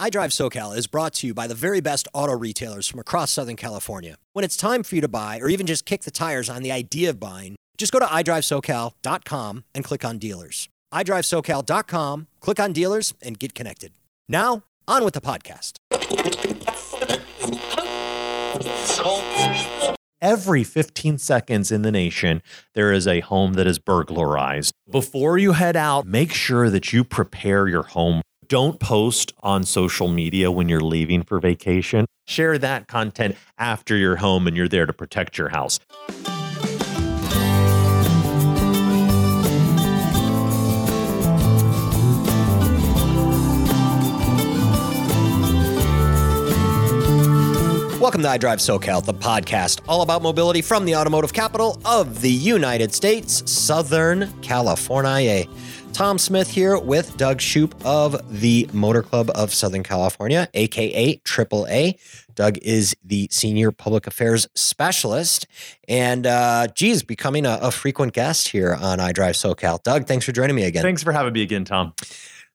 iDrive SoCal is brought to you by the very best auto retailers from across Southern California. When it's time for you to buy or even just kick the tires on the idea of buying, just go to iDriveSoCal.com and click on dealers. iDriveSoCal.com, click on dealers, and get connected. Now, on with the podcast. Every 15 seconds in the nation, there is a home that is burglarized. Before you head out, make sure that you prepare your home. Don't post on social media when you're leaving for vacation. Share that content after you're home and you're there to protect your house. Welcome to iDrive SoCal, the podcast all about mobility from the automotive capital of the United States, Southern California. Tom Smith here with Doug Shupe of the Motor Club of Southern California, aka AAA. Doug is the senior public affairs specialist, and uh, geez, becoming a, a frequent guest here on iDrive SoCal. Doug, thanks for joining me again. Thanks for having me again, Tom.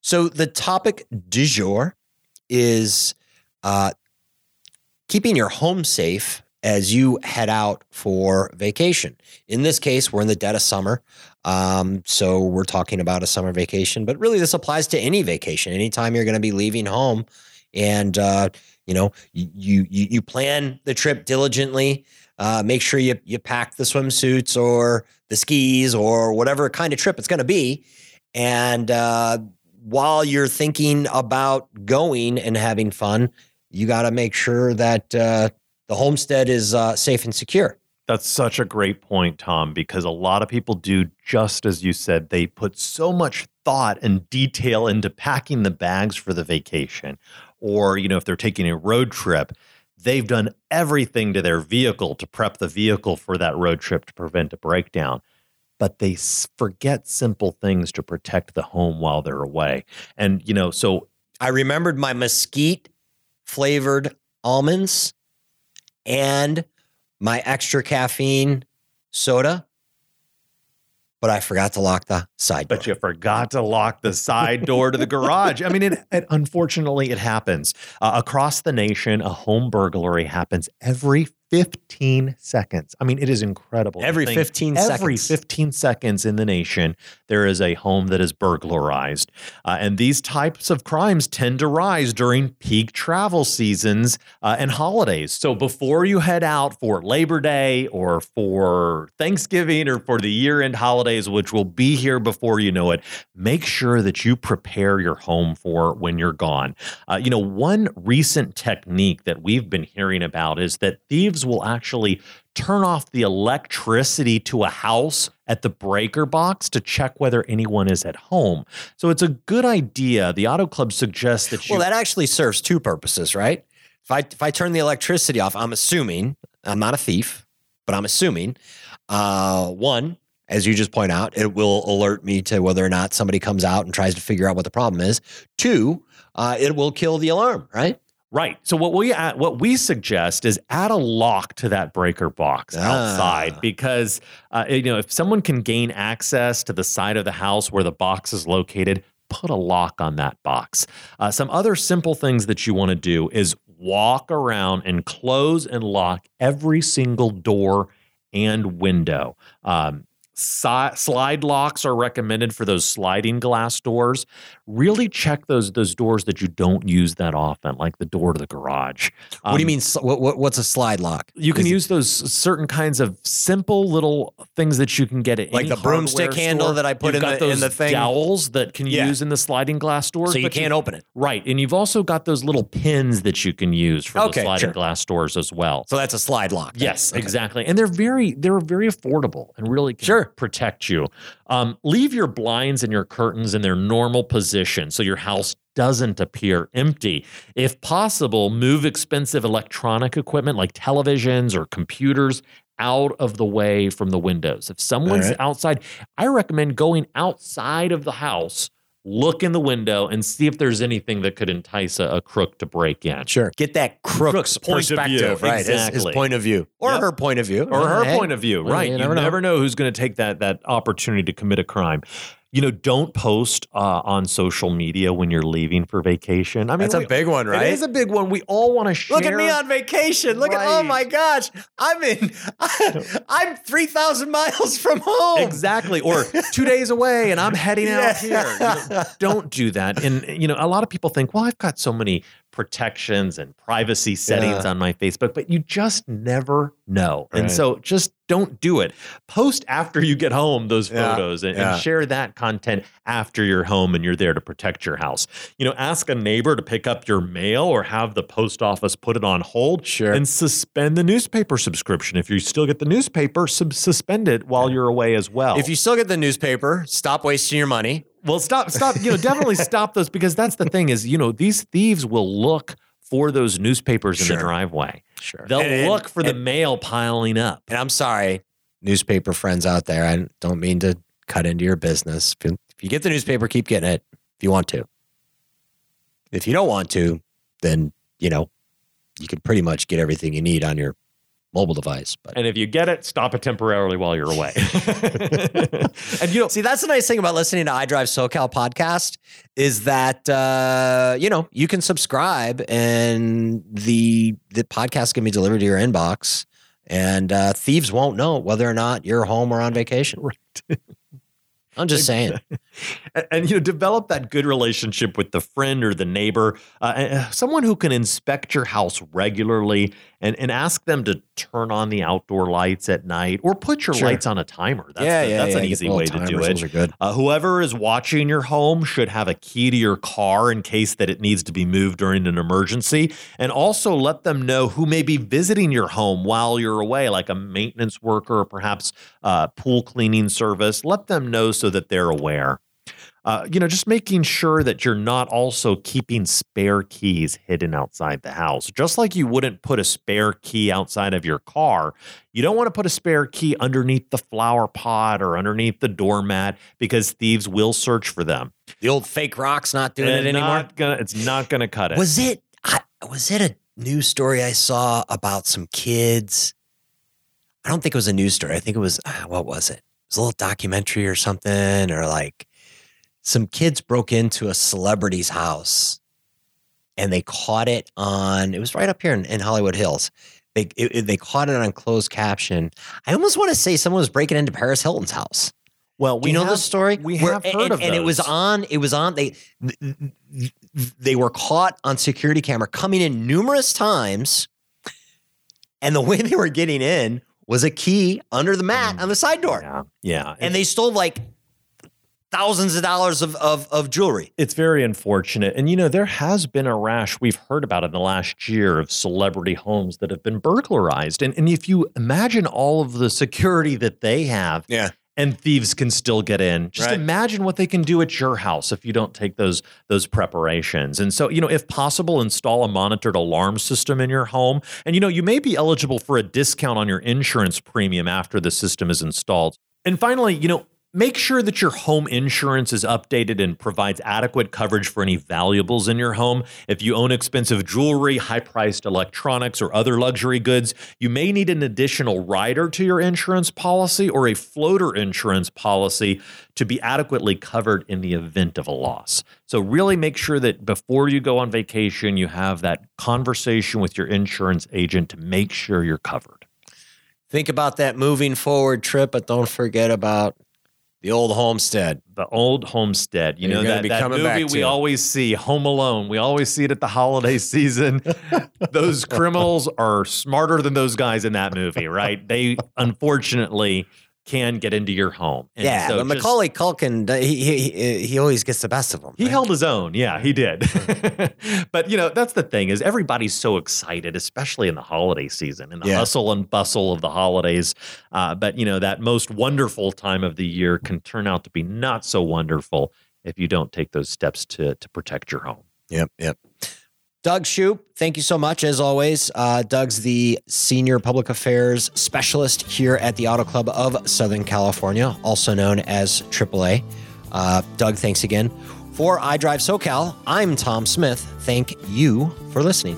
So the topic du jour is uh, keeping your home safe as you head out for vacation. In this case, we're in the dead of summer. Um, so we're talking about a summer vacation, but really this applies to any vacation. Anytime you're going to be leaving home and, uh, you know, you, you, you plan the trip diligently. Uh, make sure you, you pack the swimsuits or the skis or whatever kind of trip it's going to be. And, uh, while you're thinking about going and having fun, you got to make sure that uh, the homestead is uh, safe and secure. That's such a great point, Tom, because a lot of people do just as you said. They put so much thought and detail into packing the bags for the vacation. Or, you know, if they're taking a road trip, they've done everything to their vehicle to prep the vehicle for that road trip to prevent a breakdown. But they forget simple things to protect the home while they're away. And, you know, so I remembered my mesquite flavored almonds and my extra caffeine soda. But I forgot to lock the side door. But you forgot to lock the side door to the garage. I mean, it, it unfortunately it happens uh, across the nation. A home burglary happens every 15 seconds. I mean, it is incredible. Every 15 every seconds. 15 seconds in the nation, there is a home that is burglarized. Uh, and these types of crimes tend to rise during peak travel seasons uh, and holidays. So before you head out for Labor Day or for Thanksgiving or for the year end holidays, which will be here before you know it, make sure that you prepare your home for when you're gone. Uh, you know, one recent technique that we've been hearing about is that thieves will actually turn off the electricity to a house at the breaker box to check whether anyone is at home. So it's a good idea. The Auto Club suggests that you well, that actually serves two purposes, right? If I if I turn the electricity off, I'm assuming I'm not a thief, but I'm assuming uh, one, as you just point out, it will alert me to whether or not somebody comes out and tries to figure out what the problem is. Two, uh, it will kill the alarm, right? Right. So what we add, what we suggest is add a lock to that breaker box outside Ah. because uh, you know if someone can gain access to the side of the house where the box is located, put a lock on that box. Uh, some other simple things that you want to do is walk around and close and lock every single door and window. Um, si- slide locks are recommended for those sliding glass doors. Really check those those doors that you don't use that often, like the door to the garage. what do you Um, mean? What, what, what's a slide lock? You can Is it use those certain kinds of simple little things that you can get at Like the broomstick hardware handle that I put You've in got the- in the thing. dowels that can Yeah. use in the sliding glass doors. so you can't open it. Right, and you've also got those little pins that you can use for Okay, the sliding sure. glass doors as well. So that's a slide lock. Yes, Okay. exactly. And they're very they're very affordable and really Sure. Protect you. Um, leave your blinds and your curtains in their normal position so your house doesn't appear empty. If possible, move expensive electronic equipment like televisions or computers out of the way from the windows. If someone's right. outside, I recommend going outside of the house, look in the window and see if there's anything that could entice a, a crook to break in. Sure. Get that crook's, Crook's point of view. perspective, right? His- His, point of view. Or Yep. her point of view. or her Hey, point of view, well, right? you You, never never, know. know. who's going to take that that opportunity to commit a crime. You know, don't post uh, on social media when you're leaving for vacation. I mean, That's a big one, right? It is a big one. We all want to share. Look at me on vacation. Look at oh my gosh, I'm in. I'm three thousand miles from home. Exactly. Or two days away and I'm heading out here. You know, don't do that. And, you know, a lot of people think, well, I've got so many protections and privacy settings Yeah. on my Facebook, but you just never know. And so just don't do it. Post after you get home those Yeah. photos and, Yeah. and share that content after you're home and you're there to protect your house. You know, ask a neighbor to pick up your mail or have the post office put it on hold Sure. and suspend the newspaper subscription. If you still get the newspaper, sub- suspend it while you're away as well. If you still get the newspaper, stop wasting your money. Well, stop, stop, you know, definitely stop those because that's the thing is, you know, these thieves will look for those newspapers in the driveway. Sure. They'll And- look for the and- mail piling up. And I'm sorry, newspaper friends out there. I don't mean to cut into your business. If you, if you get the newspaper, keep getting it if you want to. If you don't want to, then, you know, you can pretty much get everything you need on your mobile device. But And if you get it, stop it temporarily while you're away. and you know, see, that's the nice thing about listening to iDrive SoCal podcast is that, uh, you know, you can subscribe and the, the podcast can be delivered to your inbox and uh, thieves won't know whether or not you're home or on vacation. Right. I'm just saying. and, and, you know develop that good relationship with the friend or the neighbor uh, uh, someone who can inspect your house regularly and, and ask them to turn on the outdoor lights at night or put your Sure. lights on a timer. That's, yeah, the- yeah, that's yeah. an easy way to do it. uh, whoever is watching your home should have a key to your car in case that it needs to be moved during an emergency. And also let them know who may be visiting your home while you're away like a maintenance worker or perhaps uh, pool cleaning service. Let them know so that they're aware uh, you know, just making sure that you're not also keeping spare keys hidden outside the house. Just like you wouldn't put a spare key outside of your car, you don't want to put a spare key underneath the flower pot or underneath the doormat because thieves will search for them. The old fake rock's not doing And it anymore. not gonna- it's not going to cut it. Was it? I, was it a news story I saw about some kids? I don't think it was a news story. I think it was uh, what was it? It was a little documentary or something, or like some kids broke into a celebrity's house and they caught it on. It was right up here in, in Hollywood Hills. They it, they caught it on closed caption. I almost want to say someone was breaking into Paris Hilton's house. well, we you know have, this story? We Where- have and, heard of it. and it was on. It was on. They they were caught on security camera coming in numerous times, and the way they were getting in was a key under the mat mm. on the side door, Yeah, yeah. and they stole like thousands of dollars of, of of jewelry. It's very unfortunate. And, you know, there has been a rash we've heard about in the last year of celebrity homes that have been burglarized. And, and if you imagine all of the security that they have, Yeah. and thieves can still get in. Just Right. imagine what they can do at your house if you don't take those those preparations. And so, you know, if possible, install a monitored alarm system in your home. And you know, you may be eligible for a discount on your insurance premium after the system is installed. And finally, you know, Make sure that your home insurance is updated and provides adequate coverage for any valuables in your home. If you own expensive jewelry, high priced electronics, or other luxury goods, you may need an additional rider to your insurance policy or a floater insurance policy to be adequately covered in the event of a loss. So, really make sure that before you go on vacation, you have that conversation with your insurance agent to make sure you're covered. Think about that moving forward trip, but don't forget about the old homestead. the old homestead. You You're know that, that movie we always see, Home Alone. We always see it at the holiday season. those criminals are smarter than those guys in that movie, right? They unfortunately can get into your home. And yeah, so but just- Macaulay Culkin, he, he he always gets the best of them. He right? held his own. Yeah, he did. but you know, that's the thing is everybody's so excited, especially in the holiday season, and the Yeah. hustle and bustle of the holidays. Uh, but you know, that most wonderful time of the year can turn out to be not so wonderful if you don't take those steps to to protect your home. Yep, yep. Doug Shupe, thank you so much as always. Uh, Doug's the senior public affairs specialist here at the Auto Club of Southern California, also known as AAA. Uh, Doug, thanks again. For iDrive SoCal, I'm Tom Smith. Thank you for listening.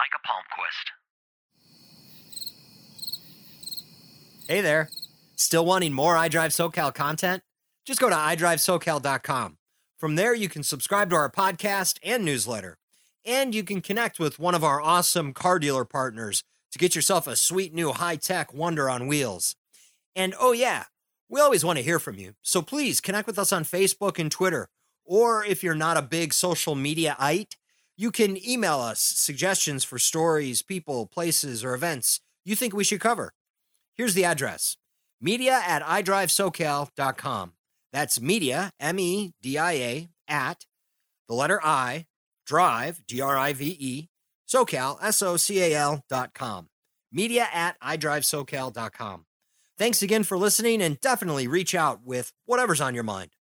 Micah Palmquist. Hey there. Still wanting more iDrive SoCal content? Just go to iDriveSoCal.com. From there, you can subscribe to our podcast and newsletter. And you can connect with one of our awesome car dealer partners to get yourself a sweet new high tech wonder on wheels. And oh, yeah, we always want to hear from you. So please connect with us on Facebook and Twitter. Or if you're not a big social media ite, you can email us suggestions for stories, people, places, or events you think we should cover. Here's the address media at iDriveSoCal.com. That's media, M E D I A, at the letter I, drive, D R I V E, SoCal, S O C A L dot com. Media at iDriveSoCal.com. Thanks again for listening and definitely reach out with whatever's on your mind.